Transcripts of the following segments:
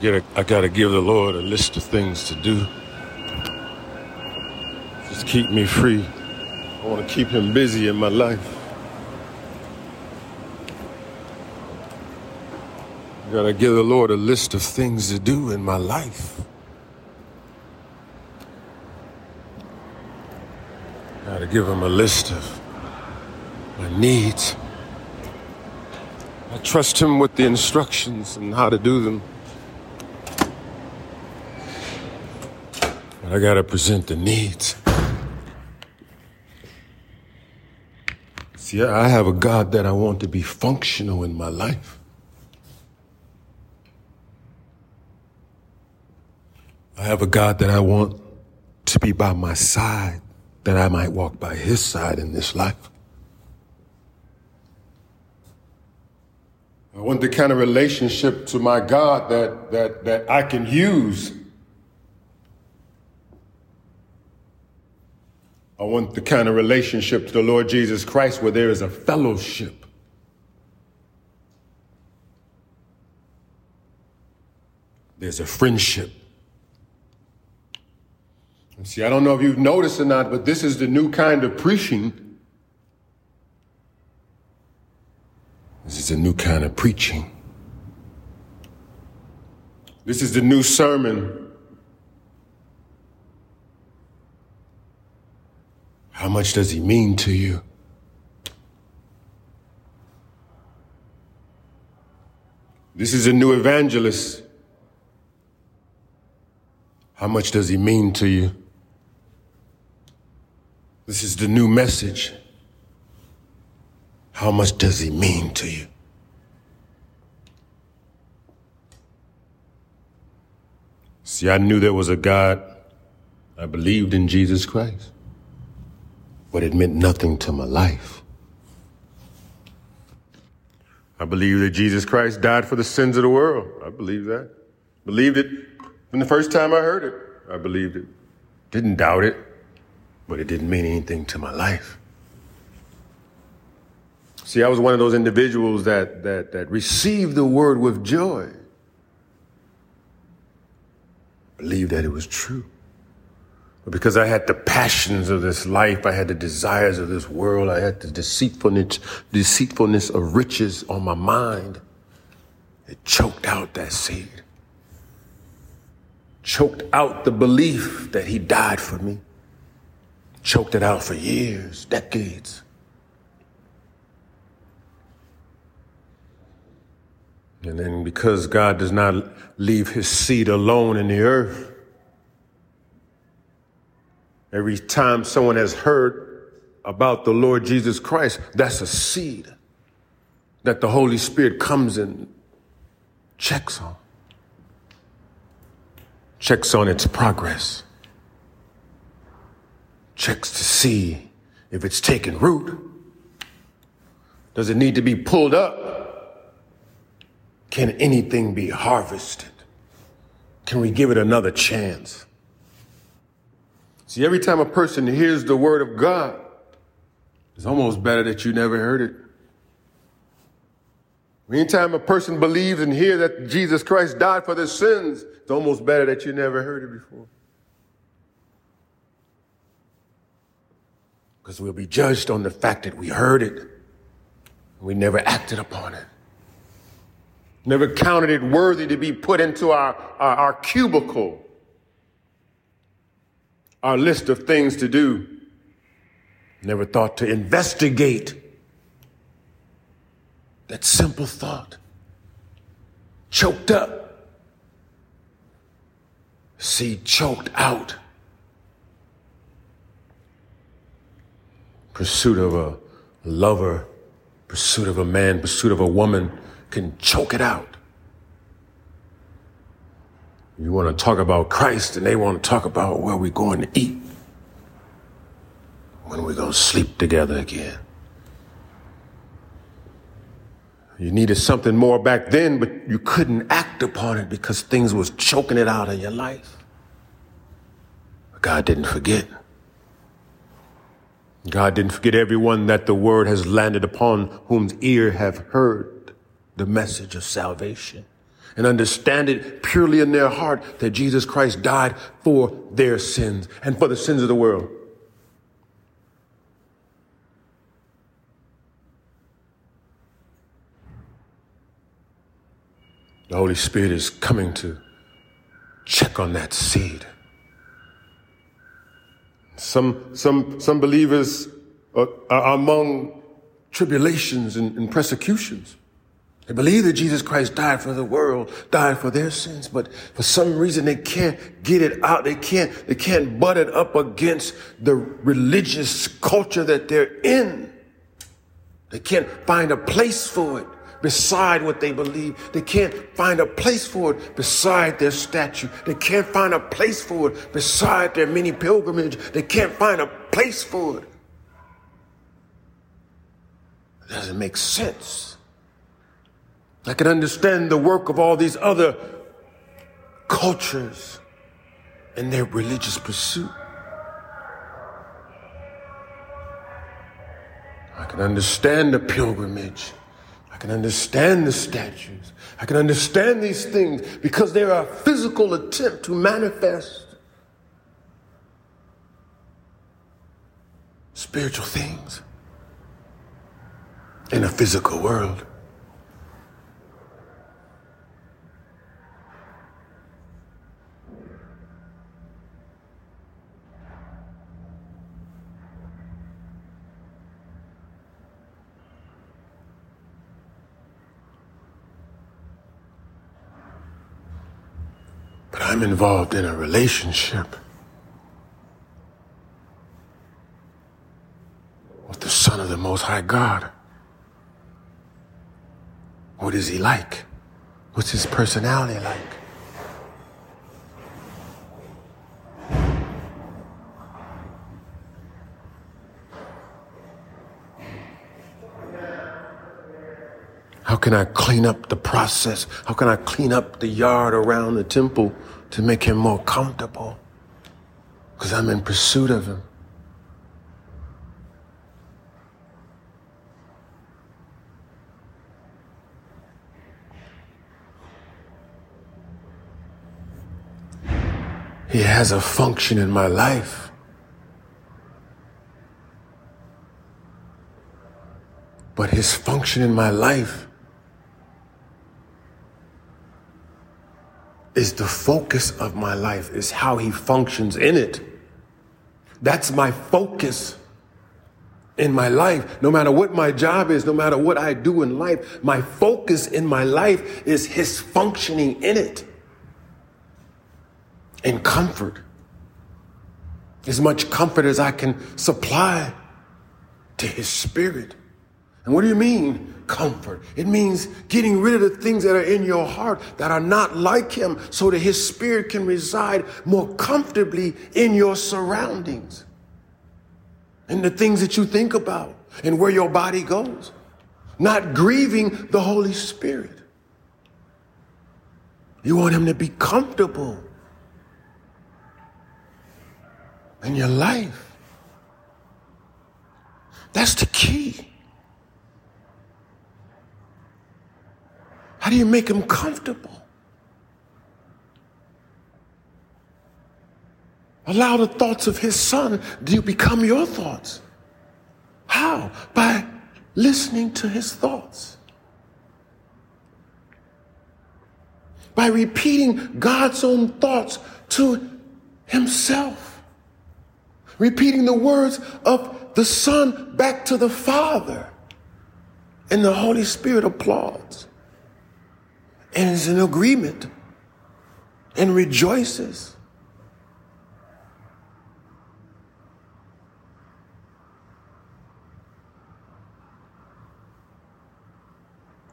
get a, I gotta give the Lord a list of things to do. Just keep me free. I want to keep him busy in my life. I gotta give the Lord a list of things to do in my life. Gotta give him a list of my needs. I trust him with the instructions and how to do them. I gotta present the needs. See, I have a God that I want to be functional in my life. I have a God that I want to be by my side, that I might walk by his side in this life. I want the kind of relationship to my God that, that, that I can use. I want the kind of relationship to the Lord Jesus Christ where there is a fellowship. There's a friendship. And see, I don't know if you've noticed or not, but this is the new kind of preaching. This is a new kind of preaching. This is the new sermon. How much does he mean to you? This is a new evangelist. How much does he mean to you? This is the new message. How much does he mean to you? See, I knew there was a God. I believed in Jesus Christ. But it meant nothing to my life. I believe that Jesus Christ died for the sins of the world. I believe that. Believed it from the first time I heard it. I believed it. Didn't doubt it, but it didn't mean anything to my life. See, I was one of those individuals that, that, that received the word with joy. Believed that it was true. Because I had the passions of this life, I had the desires of this world, I had the deceitfulness, deceitfulness of riches on my mind, it choked out that seed. Choked out the belief that he died for me. Choked it out for years, decades. And then because God does not leave his seed alone in the earth, every time someone has heard about the Lord Jesus Christ, that's a seed that the Holy Spirit comes and checks on. Checks on its progress. Checks to see if it's taken root. Does it need to be pulled up? Can anything be harvested? Can we give it another chance? See, every time a person hears the word of God, it's almost better that you never heard it. Anytime a person believes and hears that Jesus Christ died for their sins, it's almost better that you never heard it before. Because we'll be judged on the fact that we heard it and we never acted upon it. Never counted it worthy to be put into our, our, our cubicle, our list of things to do. Never thought to investigate that simple thought. Choked up. See, choked out. Pursuit of a lover, pursuit of a man, pursuit of a woman can choke it out. You want to talk about Christ and they want to talk about where we're going to eat. When we're going to sleep together again. You needed something more back then, but you couldn't act upon it because things was choking it out of your life. But God didn't forget. God didn't forget everyone that the word has landed upon whom's ear have heard the message of salvation. And understand it purely in their heart that Jesus Christ died for their sins and for the sins of the world. The Holy Spirit is coming to check on that seed. Some, some, some believers are, are among tribulations and, and persecutions. They believe that Jesus Christ died for the world, died for their sins, but for some reason they can't get it out. They can't, they can't butt it up against the religious culture that they're in. They can't find a place for it beside what they believe. They can't find a place for it beside their statue. They can't find a place for it beside their many pilgrimage. They can't find a place for it. It doesn't make sense. I can understand the work of all these other cultures and their religious pursuit. I can understand the pilgrimage I can understand the statues. I can understand these things because they're a physical attempt to manifest spiritual things in a physical world. I'm involved in a relationship with the Son of the Most High God. What is he like? What's his personality like? Can I clean up the process? How can I clean up the yard around the temple to make him more comfortable because I'm in pursuit of him. He has a function in my life. But his function in my life is the focus of my life, is how he functions in it. That's my focus in my life. No matter what my job is, no matter what I do in life, my focus in my life is his functioning in it. In comfort. As much comfort as I can supply to his spirit. And what do you mean, comfort? It means getting rid of the things that are in your heart that are not like Him so that His Spirit can reside more comfortably in your surroundings and the things that you think about and where your body goes. Not grieving the Holy Spirit. You want Him to be comfortable in your life. That's the key. How do you make him comfortable? Allow the thoughts of his son to become your thoughts. How? By listening to his thoughts. By repeating God's own thoughts to himself. Repeating the words of the Son back to the Father. And the Holy Spirit applauds and is in agreement and rejoices.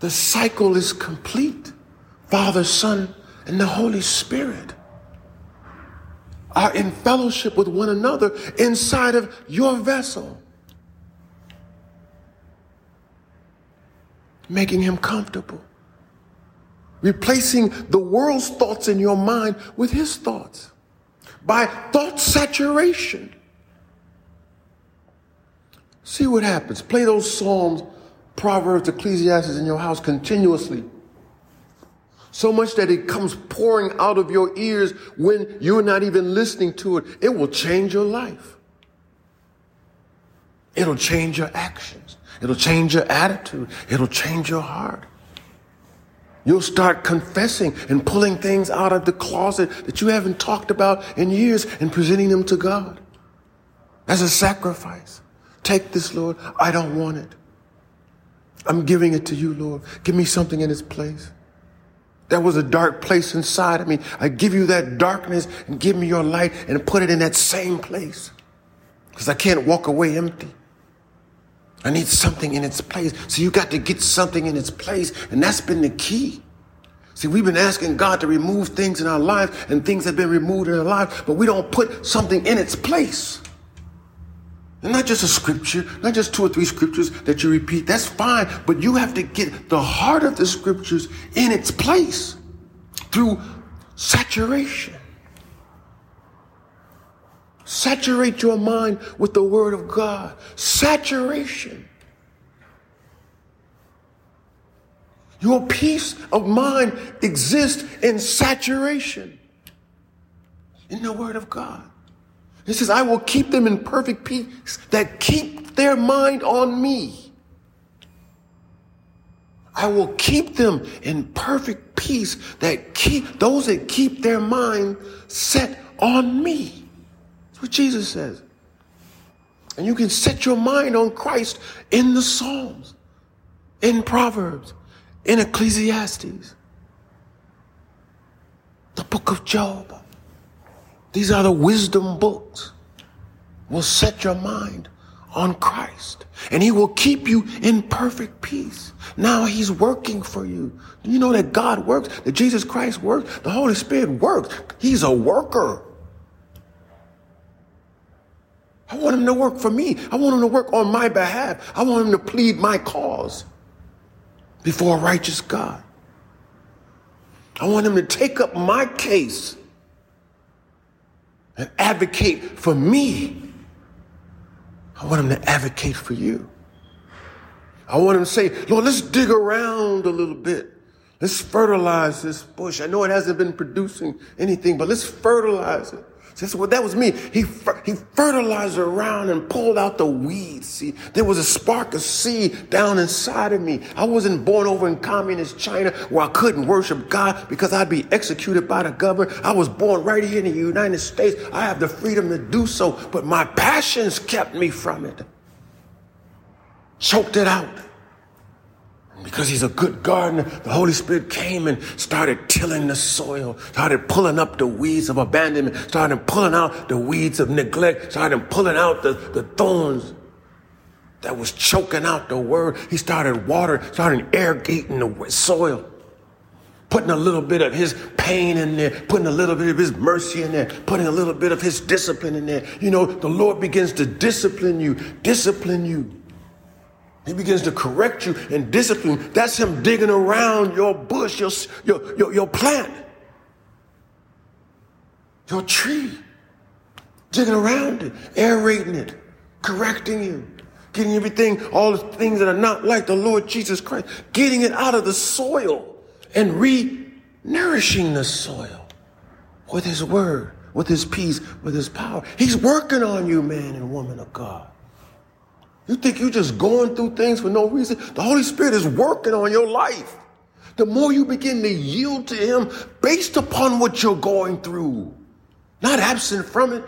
The cycle is complete. Father, Son, and the Holy Spirit are in fellowship with one another inside of your vessel, making him comfortable replacing the world's thoughts in your mind with his thoughts by thought saturation. See what happens. Play those Psalms, Proverbs, Ecclesiastes in your house continuously. So much that it comes pouring out of your ears when you're not even listening to it. It will change your life. It'll change your actions. It'll change your attitude. It'll change your heart. You'll start confessing and pulling things out of the closet that you haven't talked about in years and presenting them to God as a sacrifice. Take this, Lord. I don't want it. I'm giving it to you, Lord. Give me something in its place. There was a dark place inside of me. I give you that darkness and give me your light and put it in that same place. Because I can't walk away empty. I need something in its place. So you got to get something in its place. And that's been the key. See, we've been asking God to remove things in our life and things have been removed in our life, but we don't put something in its place. And not just a scripture, not just two or three scriptures that you repeat. That's fine, but you have to get the heart of the scriptures in its place through saturation. Saturate your mind with the Word of God. Saturation. Your peace of mind exists in saturation in the Word of God. It says, I will keep them in perfect peace that keep their mind on me. I will keep them in perfect peace that keep those that keep their mind set on me what Jesus says. And you can set your mind on Christ in the Psalms, in Proverbs, in Ecclesiastes, the book of Job. These are the wisdom books. Will set your mind on Christ and he will keep you in perfect peace. Now he's working for you. Do you know that God works? That Jesus Christ works? The Holy Spirit works. He's a worker. I want him to work for me. I want him to work on my behalf. I want him to plead my cause before a righteous God. I want him to take up my case and advocate for me. I want him to advocate for you. I want him to say, Lord, let's dig around a little bit. Let's fertilize this bush. I know it hasn't been producing anything, but let's fertilize it. That's what that was me. He he fertilized around and pulled out the weeds. See, there was a spark of seed down inside of me. I wasn't born over in communist China where I couldn't worship God because I'd be executed by the government. I was born right here in the United States. I have the freedom to do so, but my passions kept me from it. Choked it out. Because he's a good gardener, the Holy Spirit came and started tilling the soil, started pulling up the weeds of abandonment, started pulling out the weeds of neglect, started pulling out the, the thorns that was choking out the word. He started watering, started irrigating the soil, putting a little bit of his pain in there, putting a little bit of his mercy in there, putting a little bit of his discipline in there. You know, the Lord begins to discipline you, discipline you. He begins to correct you and discipline. That's him digging around your bush, your, your, your, your plant, your tree, digging around it, aerating it, correcting you, getting everything, all the things that are not like the Lord Jesus Christ, getting it out of the soil and re-nourishing the soil with his word, with his peace, with his power. He's working on you, man and woman of God. You think you're just going through things for no reason? The Holy Spirit is working on your life. The more you begin to yield to Him based upon what you're going through, not absent from it.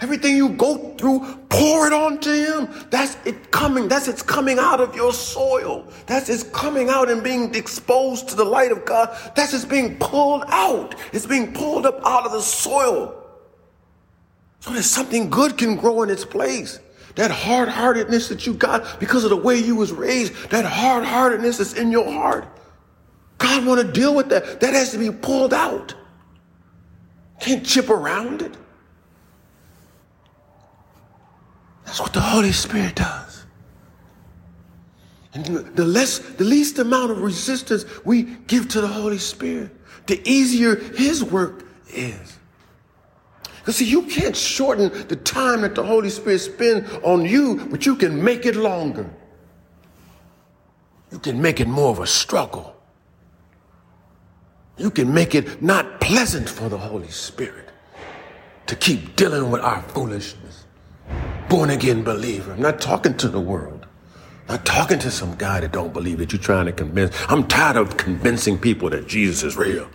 Everything you go through, pour it onto Him. That's it coming. That's it's coming out of your soil. That's it's coming out and being exposed to the light of God. That's it's being pulled out. It's being pulled up out of the soil. So that something good can grow in its place. That hard-heartedness that you got because of the way you was raised, that hard-heartedness is in your heart. God want to deal with that. That has to be pulled out. Can't chip around it. That's what the Holy Spirit does. And the less, the least amount of resistance we give to the Holy Spirit, the easier His work is. Because see, you can't shorten the time that the Holy Spirit spends on you, but you can make it longer. You can make it more of a struggle. You can make it not pleasant for the Holy Spirit to keep dealing with our foolishness. Born again believer. I'm not talking to the world. I'm not talking to some guy that don't believe that you're trying to convince. I'm tired of convincing people that Jesus is real.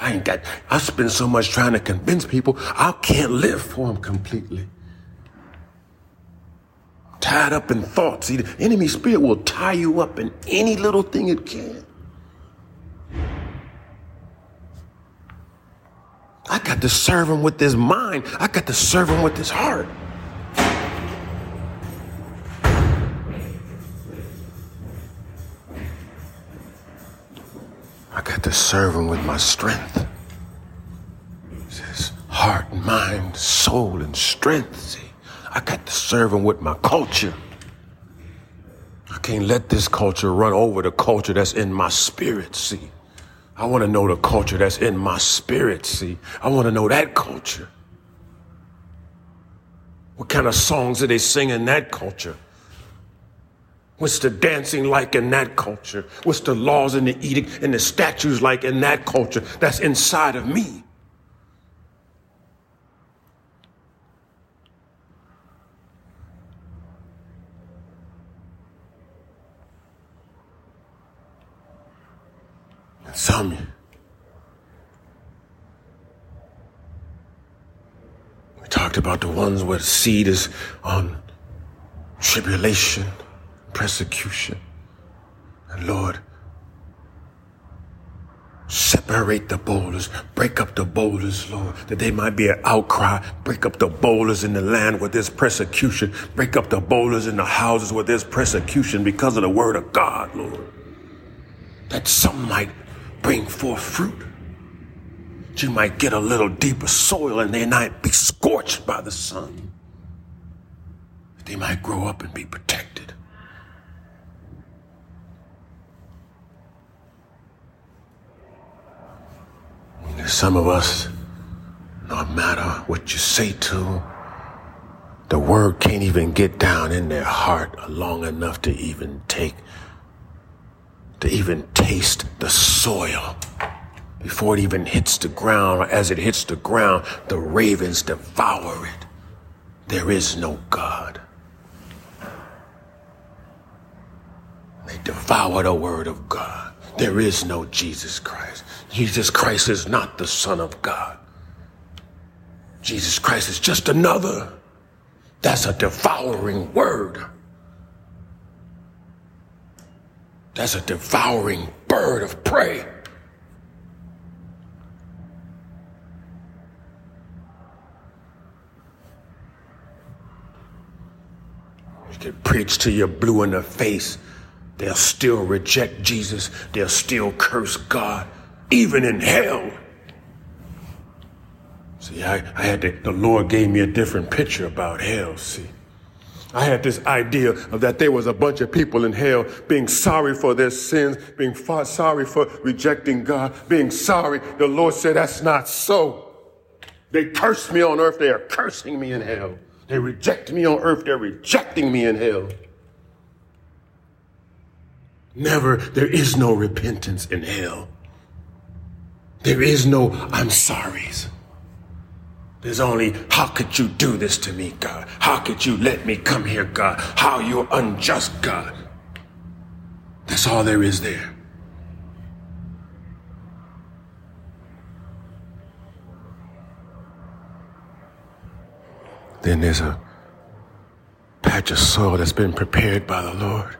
I ain't got, I spend so much trying to convince people I can't live for them completely. Tied up in thoughts. See, the enemy spirit will tie you up in any little thing it can. I got to serve him with this mind. I got to serve him with this heart. I got to serve him with my strength. His heart, mind, soul, and strength. See, I got to serve him with my culture. I can't let this culture run over the culture that's in my spirit. See, I want to know the culture that's in my spirit, see. I want to know that culture. What kind of songs do they sing in that culture? What's the dancing like in that culture? What's the laws and the edict and the statues like in that culture that's inside of me? Some. We talked about the ones where the seed is on tribulation, persecution. And Lord, Separate the boulders, break up the boulders, Lord, that they might be an outcry. Break up the boulders in the land where there's persecution. Break up the boulders in the houses where there's persecution because of the word of God, Lord. That some might bring forth fruit. That You might get a little deeper soil and they might be scorched by the sun. They might grow up and be protected. Some of us, no matter what you say to, the word can't even get down in their heart long enough to even take to even taste the soil before it even hits the ground, or as it hits the ground, the ravens devour it. There is no God. They devour the word of God. There is no Jesus Christ. Jesus Christ is not the Son of God. Jesus Christ is just another. That's a devouring word. That's a devouring bird of prey. You can preach to your blue in the face. They'll still reject Jesus. They'll still curse God, even in hell. See, I, I had to, the Lord gave me a different picture about hell, see. I had this idea of that there was a bunch of people in hell being sorry for their sins, being sorry for rejecting God, being sorry. The Lord said, that's not so. They cursed me on earth. They are cursing me in hell. They reject me on earth. They're rejecting me in hell. Never, there is no repentance in hell. There is no I'm sorry's. There's only, how could you do this to me, God? How could you let me come here, God? How you're unjust, God. That's all there is there. Then there's a patch of soil that's been prepared by the Lord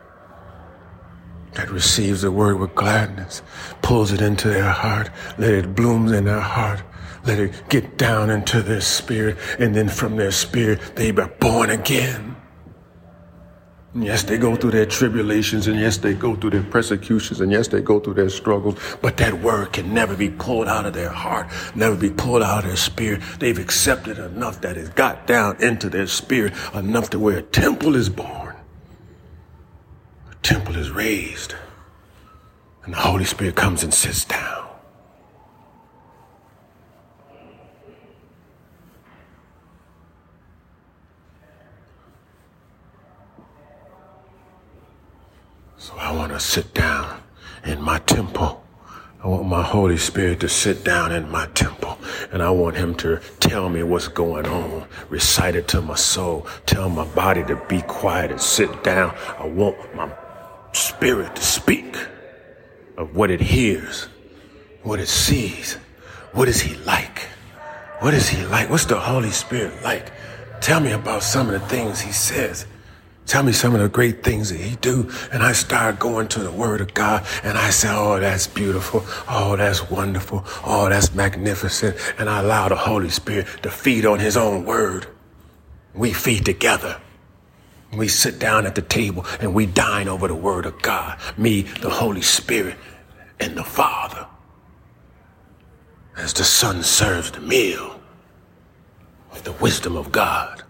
that receives the word with gladness, pulls it into their heart, let it bloom in their heart, let it get down into their spirit, and then from their spirit, they be born again. And yes, they go through their tribulations, and yes, they go through their persecutions, and yes, they go through their struggles, but that word can never be pulled out of their heart, never be pulled out of their spirit. They've accepted enough that it got down into their spirit, enough to where a temple is born, temple is raised, and the Holy Spirit comes and sits down. So I want to sit down in my temple I want my Holy Spirit to sit down in my temple and I want him to tell me what's going on, recite it to my soul, tell my body to be quiet and sit down. I want my spirit to speak of what it hears, what it sees. What is he like? What is he like? What's the Holy Spirit like? Tell me about some of the things he says. Tell me some of the great things that he do. And I start going to the word of God and I say, Oh, that's beautiful. Oh, that's wonderful. Oh, that's magnificent. And I allow the Holy Spirit to feed on his own word. We feed together. We sit down at the table and we dine over the word of God. Me, the Holy Spirit, and the Father. As the Son serves the meal with the wisdom of God.